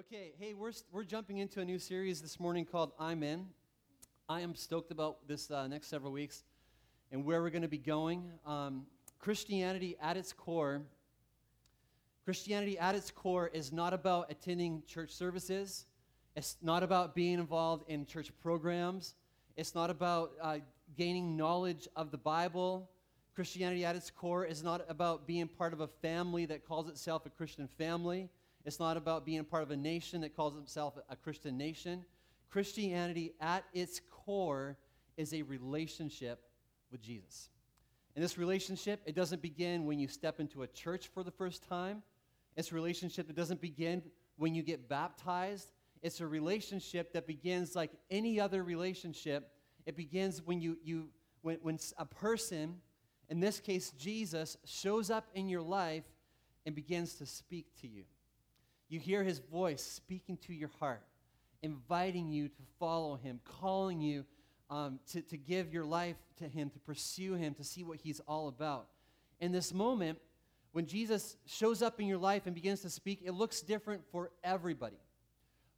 Okay, hey, we're, we're jumping into a new series this morning called I'm In. I am stoked about this uh, next several weeks and where we're going to be going. Um, Christianity at its core, Christianity at its core is not about attending church services. It's not about being involved in church programs. It's not about uh, gaining knowledge of the Bible. Christianity at its core is not about being part of a family that calls itself a Christian family. It's not about being part of a nation that calls itself a Christian nation. Christianity at its core is a relationship with Jesus. And this relationship, it doesn't begin when you step into a church for the first time. It's a relationship that doesn't begin when you get baptized. It's a relationship that begins like any other relationship. It begins when you, you when, when a person, in this case Jesus, shows up in your life and begins to speak to you. You hear his voice speaking to your heart, inviting you to follow him, calling you um, to, to give your life to him, to pursue him, to see what he's all about. In this moment, when Jesus shows up in your life and begins to speak, it looks different for everybody.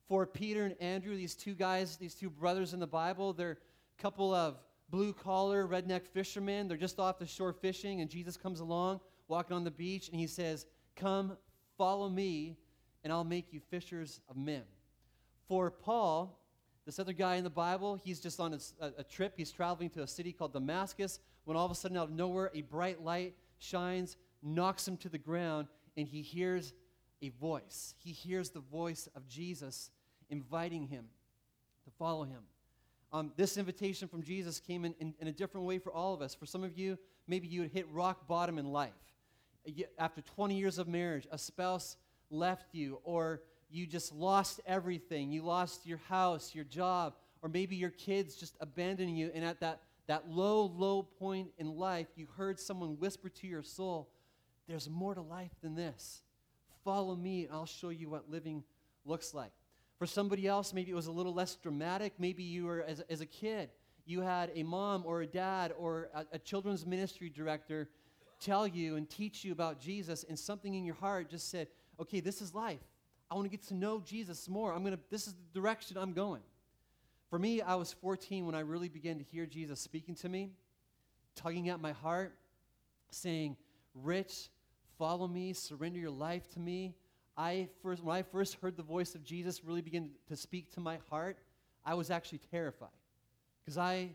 For Peter and Andrew, these two guys, these two brothers in the Bible, they're a couple of blue collar, redneck fishermen. They're just off the shore fishing, and Jesus comes along, walking on the beach, and he says, Come, follow me, and I'll make you fishers of men. For Paul, this other guy in the Bible, he's just on a, a, trip. He's traveling to a city called Damascus when all of a sudden, out of nowhere, a bright light shines, knocks him to the ground, and he hears a voice. He hears the voice of Jesus inviting him to follow him. Um, this invitation from Jesus came in, in, in a different way for all of us. For some of you, maybe you had hit rock bottom in life. After 20 years of marriage, a spouse left you, or you just lost everything. You lost your house, your job, or maybe your kids just abandoning you. And at that, that low, low point in life, you heard someone whisper to your soul, There's more to life than this. Follow me, and I'll show you what living looks like. For somebody else, maybe it was a little less dramatic. Maybe you were, as, as a kid, you had a mom or a dad or a, a children's ministry director tell you and teach you about Jesus, and something in your heart just said, okay, this is life. I want to get to know Jesus more. I'm going to, this is the direction I'm going. For me, I was 14 when I really began to hear Jesus speaking to me, tugging at my heart, saying, Rich, follow me, surrender your life to me. I first, when I first heard the voice of Jesus really begin to speak to my heart, I was actually terrified because I,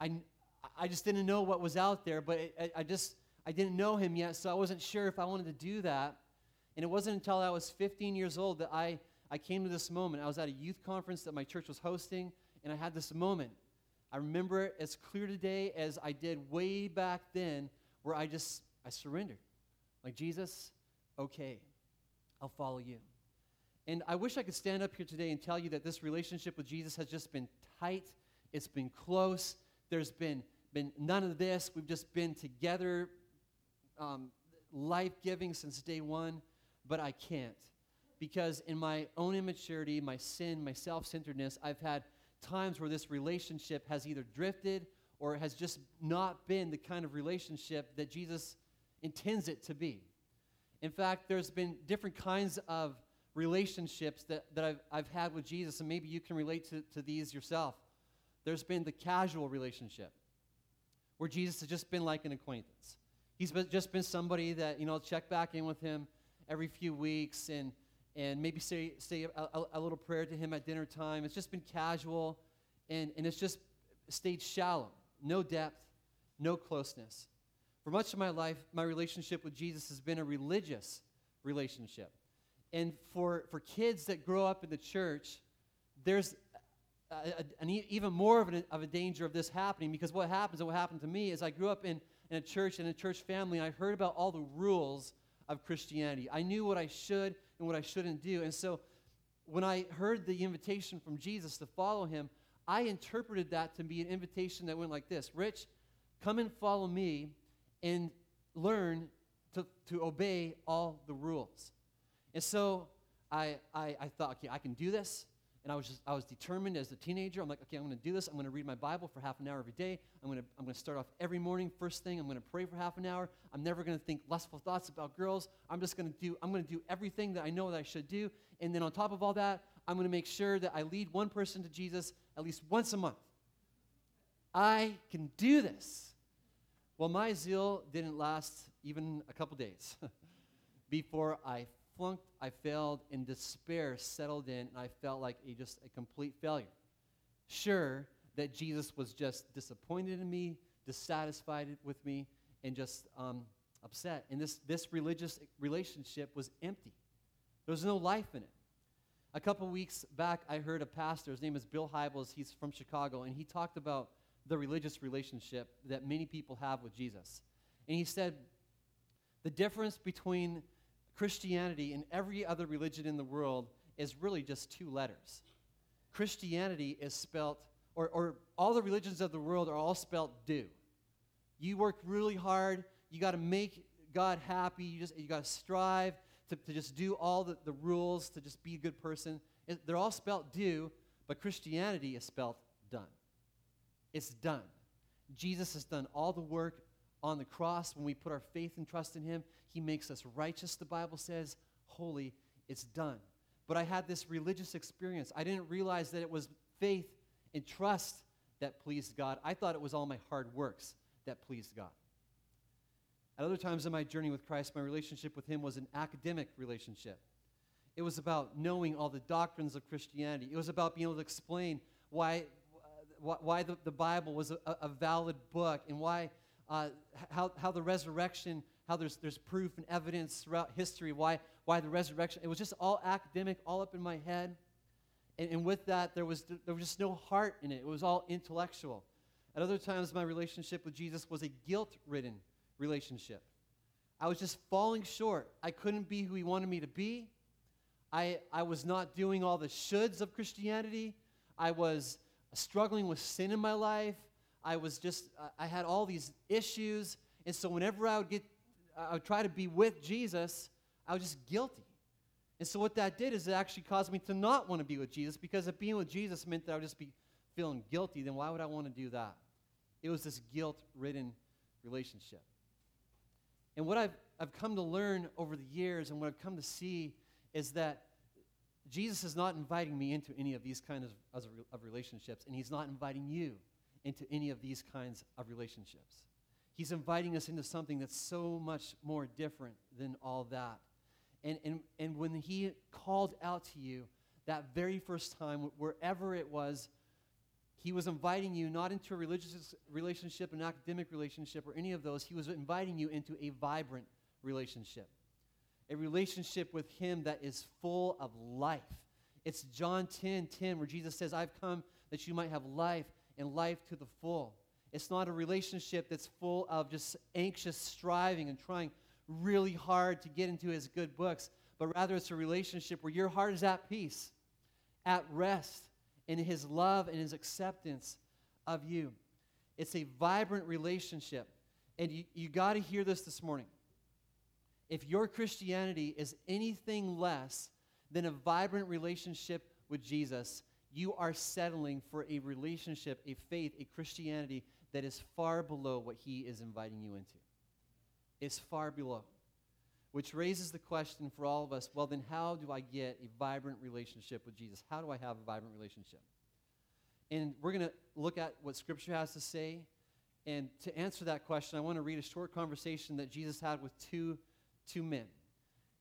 I, I just didn't know what was out there, but I, I just, I didn't know him yet, so I wasn't sure if I wanted to do that. And it wasn't until I was 15 years old that I, I came to this moment. I was at a youth conference that my church was hosting, and I had this moment. I remember it as clear today as I did way back then, where I just, I surrendered. Like, Jesus, okay, I'll follow you. And I wish I could stand up here today and tell you that this relationship with Jesus has just been tight, it's been close, there's been, been none of this. We've just been together, um, life giving since day one but I can't. Because in my own immaturity, my sin, my self centeredness, I've had times where this relationship has either drifted or has just not been the kind of relationship that Jesus intends it to be. In fact, there's been different kinds of relationships that, that I've, I've had with Jesus, and maybe you can relate to, to these yourself. There's been the casual relationship, where Jesus has just been like an acquaintance. He's just been somebody that, you know, check back in with him every few weeks and, and maybe say, say a, a, little prayer to him at dinner time. It's just been casual and, and it's just stayed shallow, no depth, no closeness. For much of my life, my relationship with Jesus has been a religious relationship. And for, for kids that grow up in the church, there's a, a, an even more of, an, of a danger of this happening because what happens and what happened to me is I grew up in, in a church, in a church family, and I heard about all the rules of Christianity. I knew what I should and what I shouldn't do. And so when I heard the invitation from Jesus to follow him, I interpreted that to be an invitation that went like this Rich, come and follow me and learn to, to obey all the rules. And so I, I, I thought, okay, I can do this. And I was just I was determined as a teenager. I'm like, okay, I'm going to do this. I'm going to read my Bible for half an hour every day. I'm going to I'm going to start off every morning first thing. I'm going to pray for half an hour. I'm never going to think lustful thoughts about girls. I'm just going to do I'm going to do everything that I know that I should do. And then on top of all that, I'm going to make sure that I lead one person to Jesus at least once a month. I can do this. Well, my zeal didn't last even a couple days before I flunked, I failed, and despair settled in, and I felt like a, just a complete failure. Sure that Jesus was just disappointed in me, dissatisfied with me, and just um, upset. And this, this religious relationship was empty. There was no life in it. A couple weeks back, I heard a pastor, his name is Bill Hybels, he's from Chicago, and he talked about the religious relationship that many people have with Jesus. And he said, the difference between Christianity and every other religion in the world is really just two letters. Christianity is spelt, or, or all the religions of the world are all spelt do. You work really hard, you got to make God happy, you, just, you got to strive to, to just do all the, the rules, to just be a good person. It, they're all spelt do, but Christianity is spelt done. It's done. Jesus has done all the work on the cross. When we put our faith and trust in Him, He makes us righteous, the Bible says, holy. It's done. But I had this religious experience. I didn't realize that it was faith and trust that pleased God. I thought it was all my hard works that pleased God. At other times in my journey with Christ, my relationship with Him was an academic relationship. It was about knowing all the doctrines of Christianity. It was about being able to explain why, why the, the Bible was a, a valid book and why, uh, how, how the resurrection, how there's, there's proof and evidence throughout history, why, why the resurrection. It was just all academic, all up in my head. And, and with that, there was, there was just no heart in it. It was all intellectual. At other times, my relationship with Jesus was a guilt ridden relationship. I was just falling short. I couldn't be who he wanted me to be. I, I was not doing all the shoulds of Christianity. I was struggling with sin in my life. I was just, I had all these issues. And so whenever I would get, I would try to be with Jesus, I was just guilty. And so what that did is it actually caused me to not want to be with Jesus because if being with Jesus meant that I would just be feeling guilty, then why would I want to do that? It was this guilt ridden relationship. And what I've, I've come to learn over the years and what I've come to see is that Jesus is not inviting me into any of these kinds of, of relationships, and He's not inviting you into any of these kinds of relationships. He's inviting us into something that's so much more different than all that. And, and, and when He called out to you that very first time, wherever it was, he was inviting you not into a religious relationship, an academic relationship, or any of those. He was inviting you into a vibrant relationship, a relationship with Him that is full of life. It's John 10 10, where Jesus says, I've come that you might have life and life to the full. It's not a relationship that's full of just anxious striving and trying really hard to get into His good books, but rather it's a relationship where your heart is at peace, at rest in his love and his acceptance of you. It's a vibrant relationship. And you, you got to hear this this morning. If your Christianity is anything less than a vibrant relationship with Jesus, you are settling for a relationship, a faith, a Christianity that is far below what he is inviting you into. It's far below. Which raises the question for all of us well, then, how do I get a vibrant relationship with Jesus? How do I have a vibrant relationship? And we're going to look at what Scripture has to say. And to answer that question, I want to read a short conversation that Jesus had with two, two men.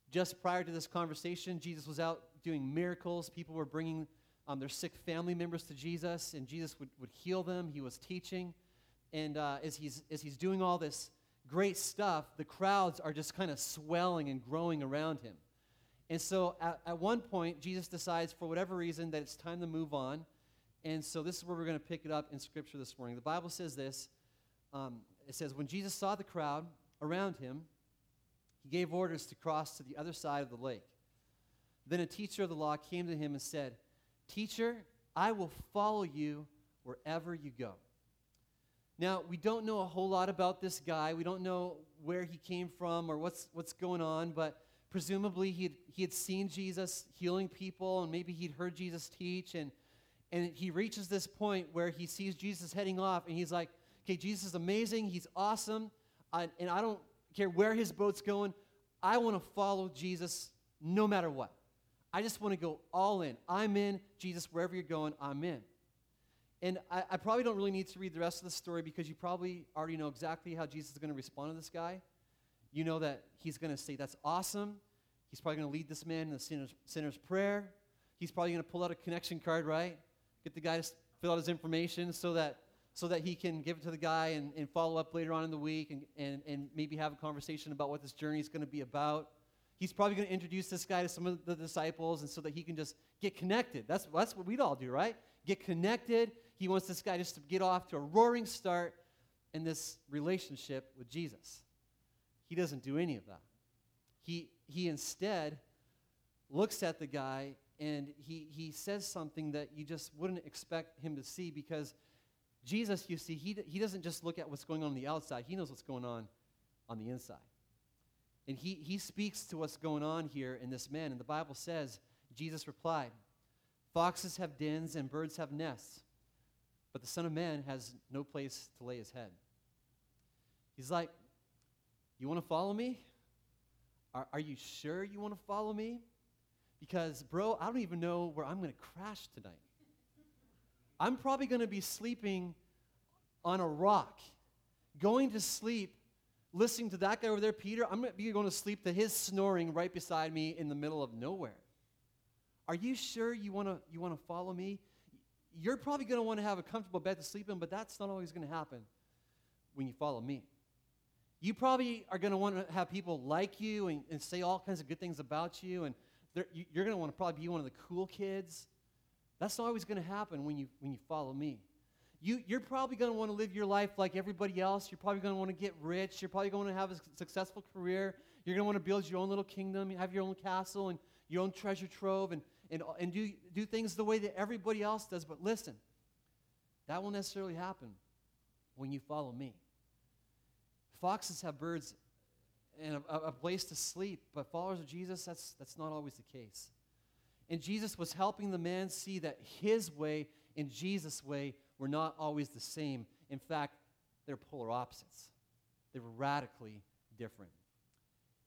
Just prior to this conversation, Jesus was out doing miracles. People were bringing um, their sick family members to Jesus, and Jesus would, would heal them. He was teaching. And uh, as, he's, as he's doing all this, great stuff, the crowds are just kind of swelling and growing around him. And so at, at one point, Jesus decides, for whatever reason, that it's time to move on. And so this is where we're going to pick it up in Scripture this morning. The Bible says this um, it says, When Jesus saw the crowd around him, he gave orders to cross to the other side of the lake. Then a teacher of the law came to him and said, Teacher, I will follow you wherever you go. Now, we don't know a whole lot about this guy. We don't know where he came from or what's, what's going on, but presumably he'd, he had seen Jesus healing people, and maybe he'd heard Jesus teach. And, and he reaches this point where he sees Jesus heading off, and he's like, okay, Jesus is amazing. He's awesome. I, and I don't care where his boat's going. I want to follow Jesus no matter what. I just want to go all in. I'm in. Jesus, wherever you're going, I'm in. And I, I, probably don't really need to read the rest of the story because you probably already know exactly how Jesus is going to respond to this guy. You know that he's going to say, That's awesome. He's probably going to lead this man in the sinner's, sinner's prayer. He's probably going to pull out a connection card, right? Get the guy to fill out his information so that, so that he can give it to the guy and, and follow up later on in the week and, and, and maybe have a conversation about what this journey is going to be about. He's probably going to introduce this guy to some of the disciples and so that he can just get connected. That's, that's what we'd all do, right? Get connected. He wants this guy just to get off to a roaring start in this relationship with Jesus. He doesn't do any of that. He, he instead looks at the guy and he, he says something that you just wouldn't expect him to see because Jesus, you see, he, he doesn't just look at what's going on on the outside, he knows what's going on on the inside. And he, he speaks to what's going on here in this man. And the Bible says, Jesus replied, Foxes have dens and birds have nests, but the Son of Man has no place to lay his head. He's like, You want to follow me? Are, are you sure you want to follow me? Because, bro, I don't even know where I'm going to crash tonight. I'm probably going to be sleeping on a rock, going to sleep, listening to that guy over there, Peter. I'm going to be going to sleep to his snoring right beside me in the middle of nowhere. Are you sure you want to you want to follow me? You're probably going to want to have a comfortable bed to sleep in, but that's not always going to happen when you follow me. You probably are going to want to have people like you and, and say all kinds of good things about you, and you're going to want to probably be one of the cool kids. That's not always going to happen when you, when you follow me. You, you're probably going to want to live your life like everybody else. You're probably going to want to get rich. You're probably going to have a successful career. You're going to want to build your own little kingdom, have your own castle and your own treasure trove, and, and, and do, do things the way that everybody else does. But listen, that won't necessarily happen when you follow me. Foxes have birds and a, a, place to sleep, but followers of Jesus, that's, that's not always the case. And Jesus was helping the man see that his way and Jesus' way were not always the same. In fact, they're polar opposites, they were radically different.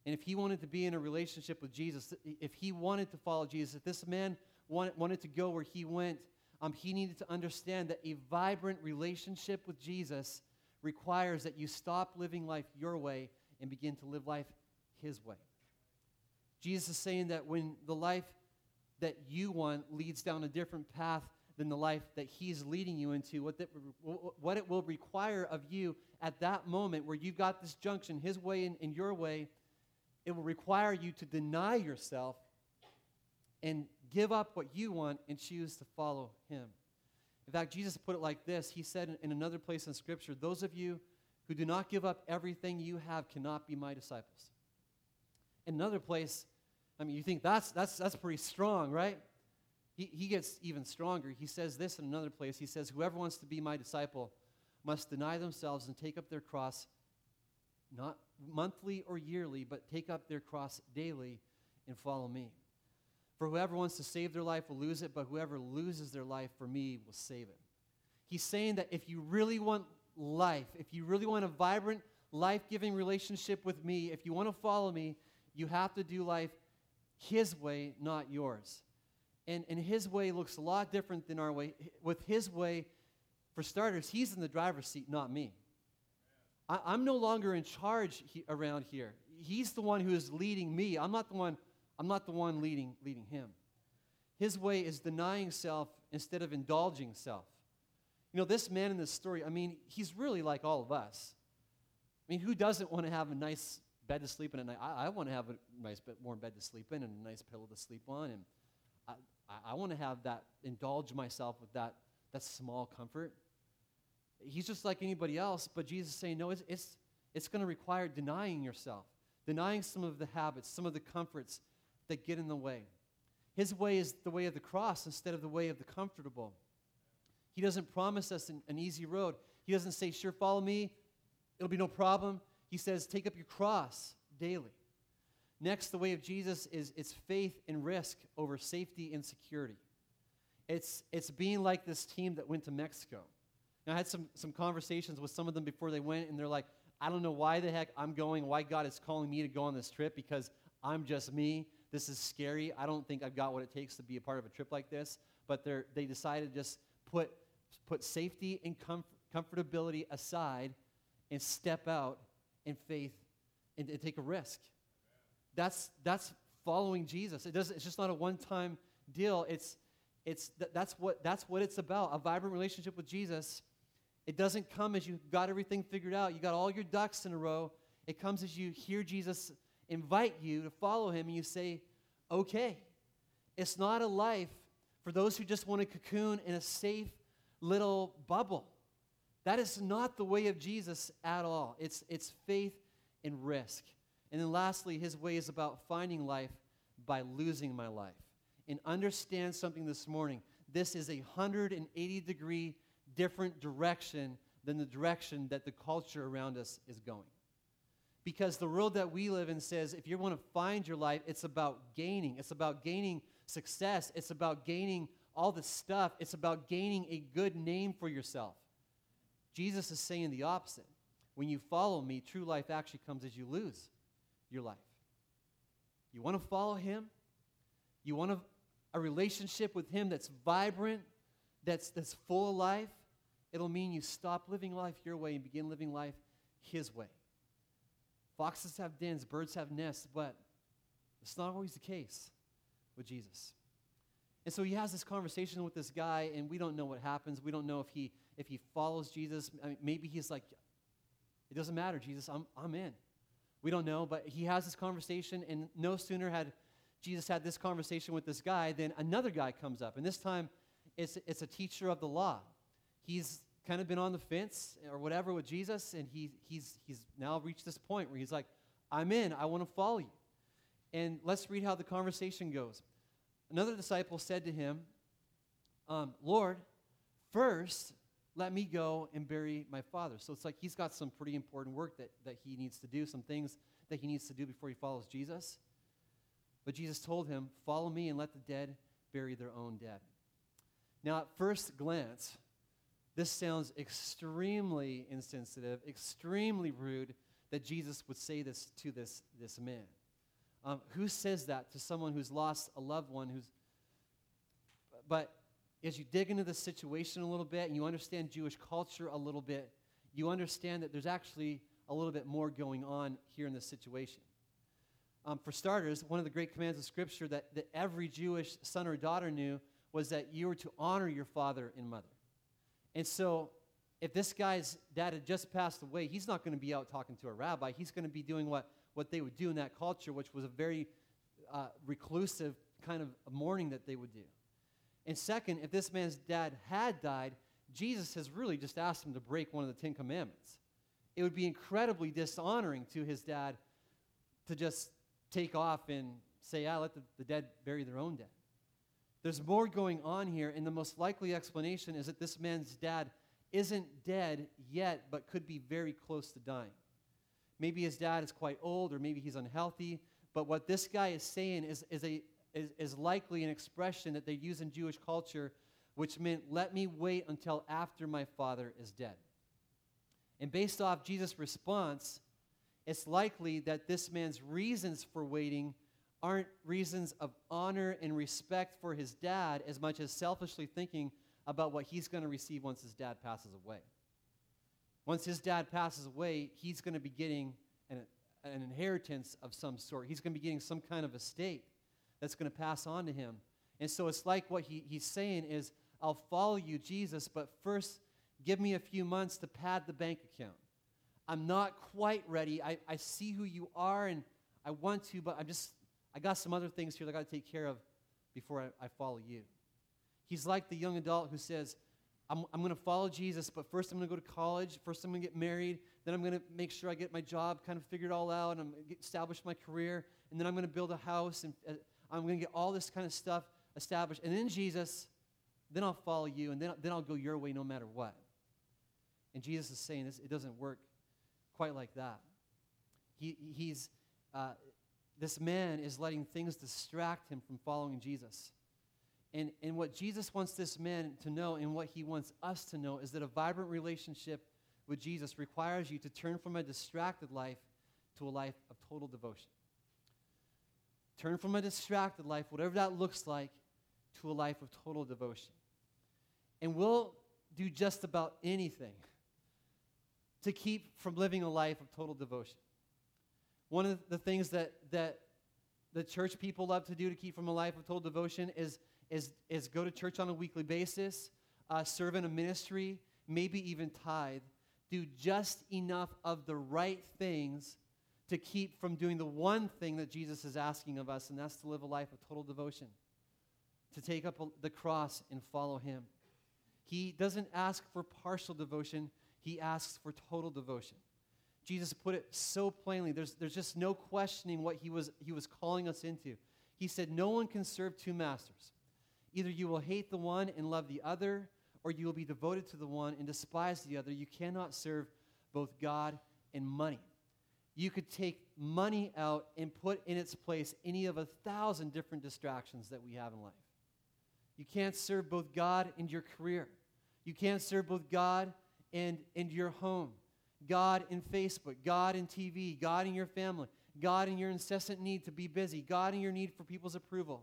And if he wanted to be in a relationship with Jesus, if he wanted to follow Jesus, if this man wanted, wanted to go where he went, um, he needed to understand that a vibrant relationship with Jesus requires that you stop living life your way and begin to live life his way. Jesus is saying that when the life that you want leads down a different path than the life that he's leading you into, what, that, what it will require of you at that moment where you've got this junction, his way and, and your way, it will require you to deny yourself and give up what you want and choose to follow him. In fact, Jesus put it like this He said in another place in Scripture, Those of you who do not give up everything you have cannot be my disciples. In another place, I mean, you think that's, that's, that's pretty strong, right? He, he gets even stronger. He says this in another place. He says, Whoever wants to be my disciple must deny themselves and take up their cross, not monthly or yearly, but take up their cross daily and follow me. For whoever wants to save their life will lose it, but whoever loses their life for me will save it. He's saying that if you really want life, if you really want a vibrant, life giving relationship with me, if you want to follow me, you have to do life His way, not yours. And, and His way looks a lot different than our way. With His way, for starters, He's in the driver's seat, not me. I, am no longer in charge he, around here. He's the one who is leading me. I'm not the one I'm not the one leading, leading him. His way is denying self instead of indulging self. You know, this man in this story, I mean, he's really like all of us. I mean, who doesn't want to have a nice bed to sleep in at night? I, I want to have a nice bed, warm bed to sleep in and a nice pillow to sleep on. And I, I, I want to have that, indulge myself with that, that small comfort. He's just like anybody else, but Jesus is saying, no, it's, it's, it's going to require denying yourself, denying some of the habits, some of the comforts, that get in the way. His way is the way of the cross instead of the way of the comfortable. He doesn't promise us an, an easy road. He doesn't say, Sure, follow me, it'll be no problem. He says, Take up your cross daily. Next, the way of Jesus is it's faith and risk over safety and security. It's, it's being like this team that went to Mexico. Now, I had some, some conversations with some of them before they went, and they're like, I don't know why the heck I'm going, why God is calling me to go on this trip, because I'm just me. This is scary. I don't think I've got what it takes to be a part of a trip like this. But they they decided to just put, put safety and comf- comfortability aside and step out in faith and, and take a risk. That's, that's following Jesus. It doesn't, it's just not a one time deal. It's, it's, that's, what, that's what it's about. A vibrant relationship with Jesus. It doesn't come as you've got everything figured out, you got all your ducks in a row. It comes as you hear Jesus invite you to follow him and you say, okay. It's not a life for those who just want to cocoon in a safe little bubble. That is not the way of Jesus at all. It's, it's faith and risk. And then lastly, his way is about finding life by losing my life. And understand something this morning. This is a 180 degree different direction than the direction that the culture around us is going. Because the world that we live in says if you want to find your life, it's about gaining. It's about gaining success. It's about gaining all the stuff. It's about gaining a good name for yourself. Jesus is saying the opposite. When you follow me, true life actually comes as you lose your life. You want to follow him? You want a, a relationship with him that's vibrant, that's, that's full of life? It'll mean you stop living life your way and begin living life his way. Foxes have dens, birds have nests, but it's not always the case with Jesus. And so he has this conversation with this guy, and we don't know what happens. We don't know if he if he follows Jesus. I mean, maybe he's like, it doesn't matter, Jesus, I'm, I'm in. We don't know, but he has this conversation, and no sooner had Jesus had this conversation with this guy than another guy comes up. And this time, it's, it's a teacher of the law. He's kind of been on the fence or whatever with Jesus, and he, he's, he's now reached this point where he's like, I'm in, I want to follow you. And let's read how the conversation goes. Another disciple said to him, um, Lord, first let me go and bury my father. So it's like he's got some pretty important work that, that he needs to do, some things that he needs to do before he follows Jesus. But Jesus told him, Follow me and let the dead bury their own dead. Now, at first glance, this sounds extremely insensitive, extremely rude that Jesus would say this to this, this man. Um, who says that to someone who's lost a loved one who's. But as you dig into the situation a little bit and you understand Jewish culture a little bit, you understand that there's actually a little bit more going on here in this situation. Um, for starters, one of the great commands of Scripture that, that every Jewish son or daughter knew was that you were to honor your father and mother. And so, if this guy's dad had just passed away, he's not going to be out talking to a rabbi. He's going to be doing what, what they would do in that culture, which was a very uh, reclusive kind of mourning that they would do. And second, if this man's dad had died, Jesus has really just asked him to break one of the Ten Commandments. It would be incredibly dishonoring to his dad to just take off and say, ah, let the, the dead bury their own dead. There's more going on here, and the most likely explanation is that this man's dad isn't dead yet, but could be very close to dying. Maybe his dad is quite old, or maybe he's unhealthy, but what this guy is saying is, is, a, is, is likely an expression that they use in Jewish culture, which meant, let me wait until after my father is dead. And based off Jesus' response, it's likely that this man's reasons for waiting aren't reasons of honor and respect for his dad as much as selfishly thinking about what he's going to receive once his dad passes away. Once his dad passes away, he's going to be getting an, an inheritance of some sort. He's going to be getting some kind of estate that's going to pass on to him. And so it's like what he, he's saying is, I'll follow you, Jesus, but first give me a few months to pad the bank account. I'm not quite ready. I, I see who you are and I want to, but I'm just I got some other things here that I got to take care of before I, I follow you. He's like the young adult who says, I'm, I'm going to follow Jesus, but first I'm going to go to college. First I'm going to get married. Then I'm going to make sure I get my job kind of figured all out and I'm going to establish my career. And then I'm going to build a house and uh, I'm going to get all this kind of stuff established. And then Jesus, then I'll follow you and then, then I'll go your way no matter what. And Jesus is saying this, it doesn't work quite like that. He, he's, uh, this man is letting things distract him from following Jesus. And, and what Jesus wants this man to know and what he wants us to know is that a vibrant relationship with Jesus requires you to turn from a distracted life to a life of total devotion. Turn from a distracted life, whatever that looks like, to a life of total devotion. And we'll do just about anything to keep from living a life of total devotion. One of the things that, that the church people love to do to keep from a life of total devotion is, is, is go to church on a weekly basis, uh, serve in a ministry, maybe even tithe. Do just enough of the right things to keep from doing the one thing that Jesus is asking of us, and that's to live a life of total devotion, to take up the cross and follow Him. He doesn't ask for partial devotion, He asks for total devotion. Jesus put it so plainly. There's, there's just no questioning what he was, he was calling us into. He said, No one can serve two masters. Either you will hate the one and love the other, or you will be devoted to the one and despise the other. You cannot serve both God and money. You could take money out and put in its place any of a thousand different distractions that we have in life. You can't serve both God and your career. You can't serve both God and, and your home. God in Facebook, God in TV, God in your family, God in your incessant need to be busy, God in your need for people's approval,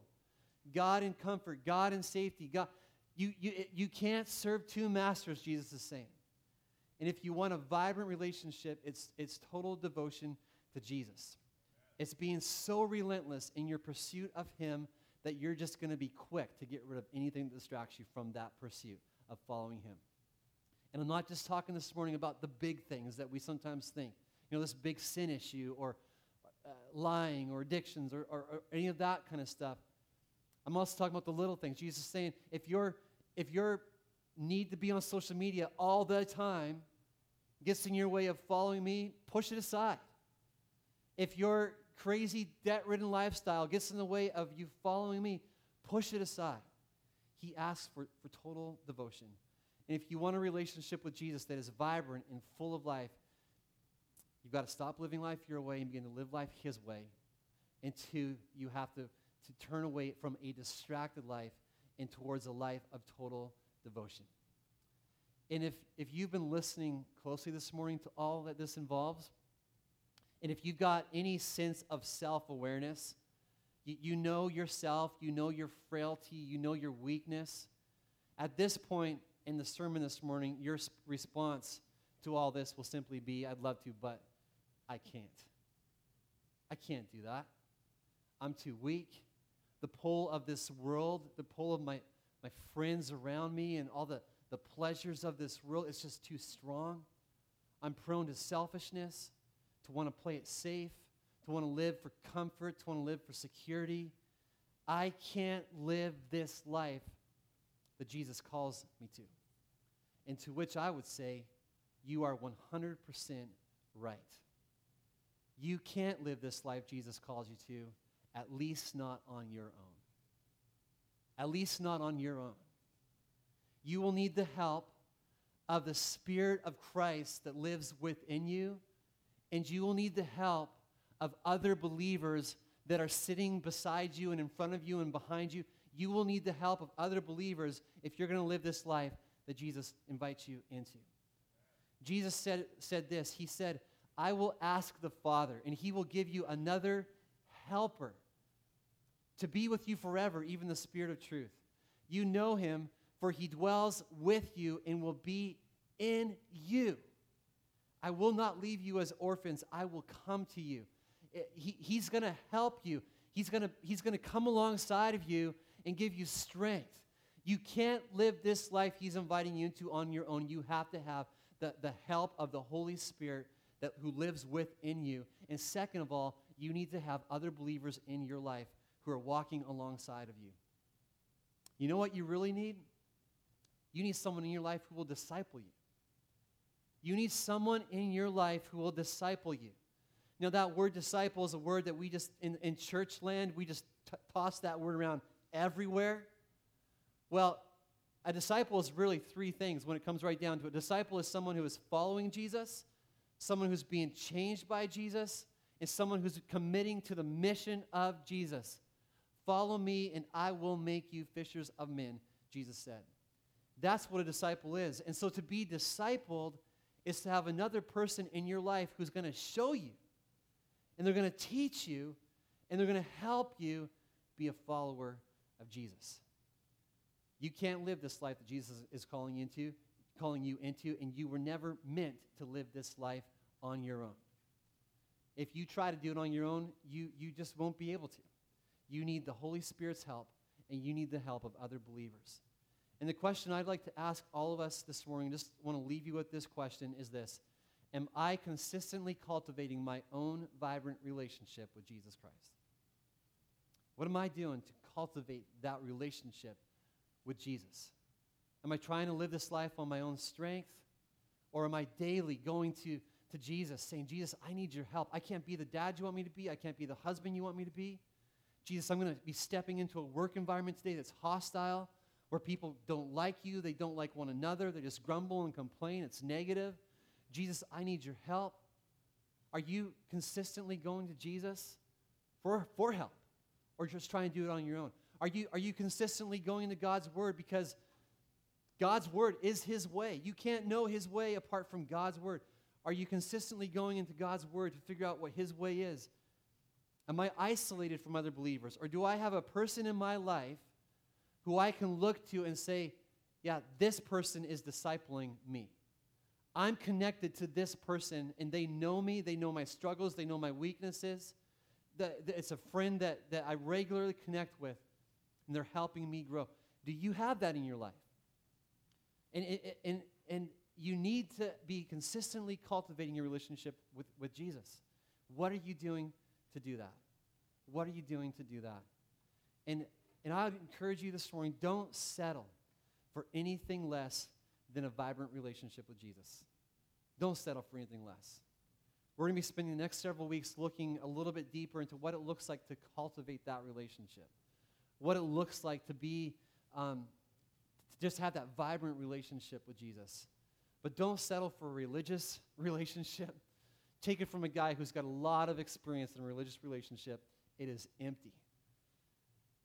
God in comfort, God in safety. God, you, you, you can't serve two masters, Jesus is saying. And if you want a vibrant relationship, it's, it's total devotion to Jesus. It's being so relentless in your pursuit of Him that you're just going to be quick to get rid of anything that distracts you from that pursuit of following Him. And I'm not just talking this morning about the big things that we sometimes think, you know, this big sin issue or uh, lying or addictions or, or, or any of that kind of stuff. I'm also talking about the little things. Jesus is saying, if your if your need to be on social media all the time gets in your way of following me, push it aside. If your crazy debt-ridden lifestyle gets in the way of you following me, push it aside. He asks for, for total devotion. And if you want a relationship with Jesus that is vibrant and full of life, you've got to stop living life your way and begin to live life His way. And two, you have to, to turn away from a distracted life and towards a life of total devotion. And if, if you've been listening closely this morning to all that this involves, and if you've got any sense of self awareness, you, you know yourself, you know your frailty, you know your weakness, at this point, in the sermon this morning, your response to all this will simply be, I'd love to, but I can't. I can't do that. I'm too weak. The pull of this world, the pull of my, my friends around me, and all the, the pleasures of this world, it's just too strong. I'm prone to selfishness, to want to play it safe, to want to live for comfort, to want to live for security. I can't live this life that Jesus calls me to. And to which I would say, you are 100% right. You can't live this life Jesus calls you to, at least not on your own. At least not on your own. You will need the help of the Spirit of Christ that lives within you, and you will need the help of other believers that are sitting beside you and in front of you and behind you. You will need the help of other believers if you're going to live this life that Jesus invites you into. Jesus said, said this He said, I will ask the Father, and he will give you another helper to be with you forever, even the Spirit of truth. You know him, for he dwells with you and will be in you. I will not leave you as orphans, I will come to you. Eh, he, he's going to help you, he's going he's going to come alongside of you and give you strength. You can't live this life He's inviting you into on your own. You have to have the, the help of the Holy Spirit that, who lives within you. And second of all, you need to have other believers in your life who are walking alongside of you. You know what you really need? You need someone in your life who will disciple you. You need someone in your life who will disciple you. Now, that word disciple is a word that we just, in, in church land, we just t- toss that word around everywhere. Well, a disciple is really three things when it comes right down to it. A disciple is someone who is following Jesus, someone who's being changed by Jesus, and someone who's committing to the mission of Jesus. Follow me, and I will make you fishers of men, Jesus said. That's what a disciple is. And so to be discipled is to have another person in your life who's going to show you, and they're going to teach you, and they're going to help you be a follower of Jesus. You can't live this life that Jesus is calling you into, calling you into, and you were never meant to live this life on your own. If you try to do it on your own, you, you just won't be able to. You need the Holy Spirit's help, and you need the help of other believers. And the question I'd like to ask all of us this morning, just want to leave you with this question, is this Am I consistently cultivating my own vibrant relationship with Jesus Christ? What am I doing to cultivate that relationship with Jesus? Am I trying to live this life on my own strength? Or am I daily going to, to Jesus saying, Jesus, I need your help. I can't be the dad you want me to be. I can't be the husband you want me to be. Jesus, I'm going to be stepping into a work environment today that's hostile, where people don't like you, they don't like one another, they just grumble and complain. It's negative. Jesus, I need your help. Are you consistently going to Jesus for, for help? or just trying to do it on your own? Are you, are you consistently going to God's Word because God's Word is His way? You can't know His way apart from God's Word. Are you consistently going into God's Word to figure out what His way is? Am I isolated from other believers? Or do I have a person in my life who I can look to and say, yeah, this person is discipling me? I'm connected to this person and they know me, they know my struggles, they know my weaknesses it's a friend that, that I regularly connect with, and they're helping me grow. Do you have that in your life? And, and, and you need to be consistently cultivating your relationship with, with Jesus. What are you doing to do that? What are you doing to do that? And, and I would encourage you this morning don't settle for anything less than a vibrant relationship with Jesus. Don't settle for anything less. We're going to be spending the next several weeks looking a little bit deeper into what it looks like to cultivate that relationship, what it looks like to be, um, to just have that vibrant relationship with Jesus. But don't settle for a religious relationship. Take it from a guy who's got a lot of experience in a religious relationship. It is empty.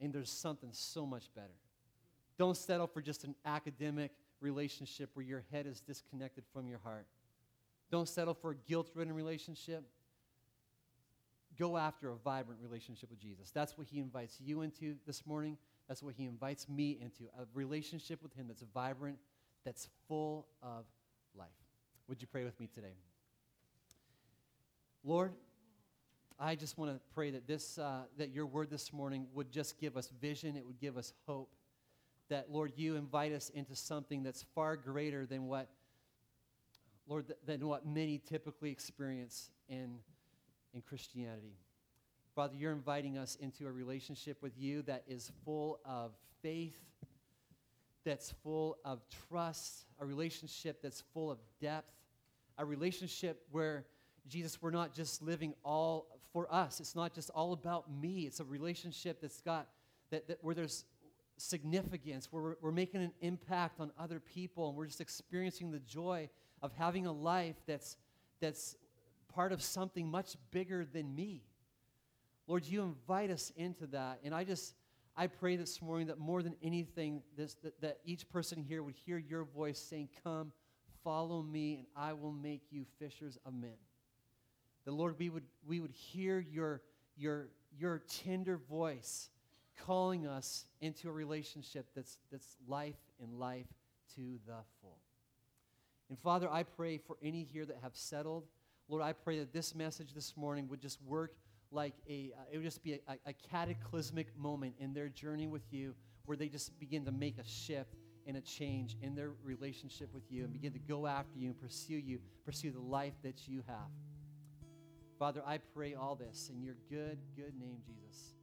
And there's something so much better. Don't settle for just an academic relationship where your head is disconnected from your heart. Don't settle for a guilt ridden relationship. Go after a vibrant relationship with Jesus. That's what he invites you into this morning. That's what he invites me into a relationship with him that's vibrant, that's full of life. Would you pray with me today? Lord, I just want to pray that this, uh, that your word this morning would just give us vision. It would give us hope. That Lord, you invite us into something that's far greater than what Lord, than what many typically experience in, in Christianity. Father, you're inviting us into a relationship with you that is full of faith, that's full of trust, a relationship that's full of depth, a relationship where, Jesus, we're not just living all for us. It's not just all about me. It's a relationship that's got, that, that where there's significance, where we're, we're making an impact on other people, and we're just experiencing the joy of having a life that's, that's part of something much bigger than me. Lord, you invite us into that. And I just, I pray this morning that more than anything, this, that, that each person here would hear your voice saying, Come, follow me, and I will make you fishers of men. The Lord, we would, we would hear your, your, your tender voice calling us into a relationship that's, that's life and life to the full. And Father, I pray for any here that have settled. Lord, I pray that this message this morning would just work like a, uh, it would just be a, a cataclysmic moment in their journey with you where they just begin to make a shift and a change in their relationship with you and begin to go after you and pursue you, pursue the life that you have. Father, I pray all this in your good, good name, Jesus.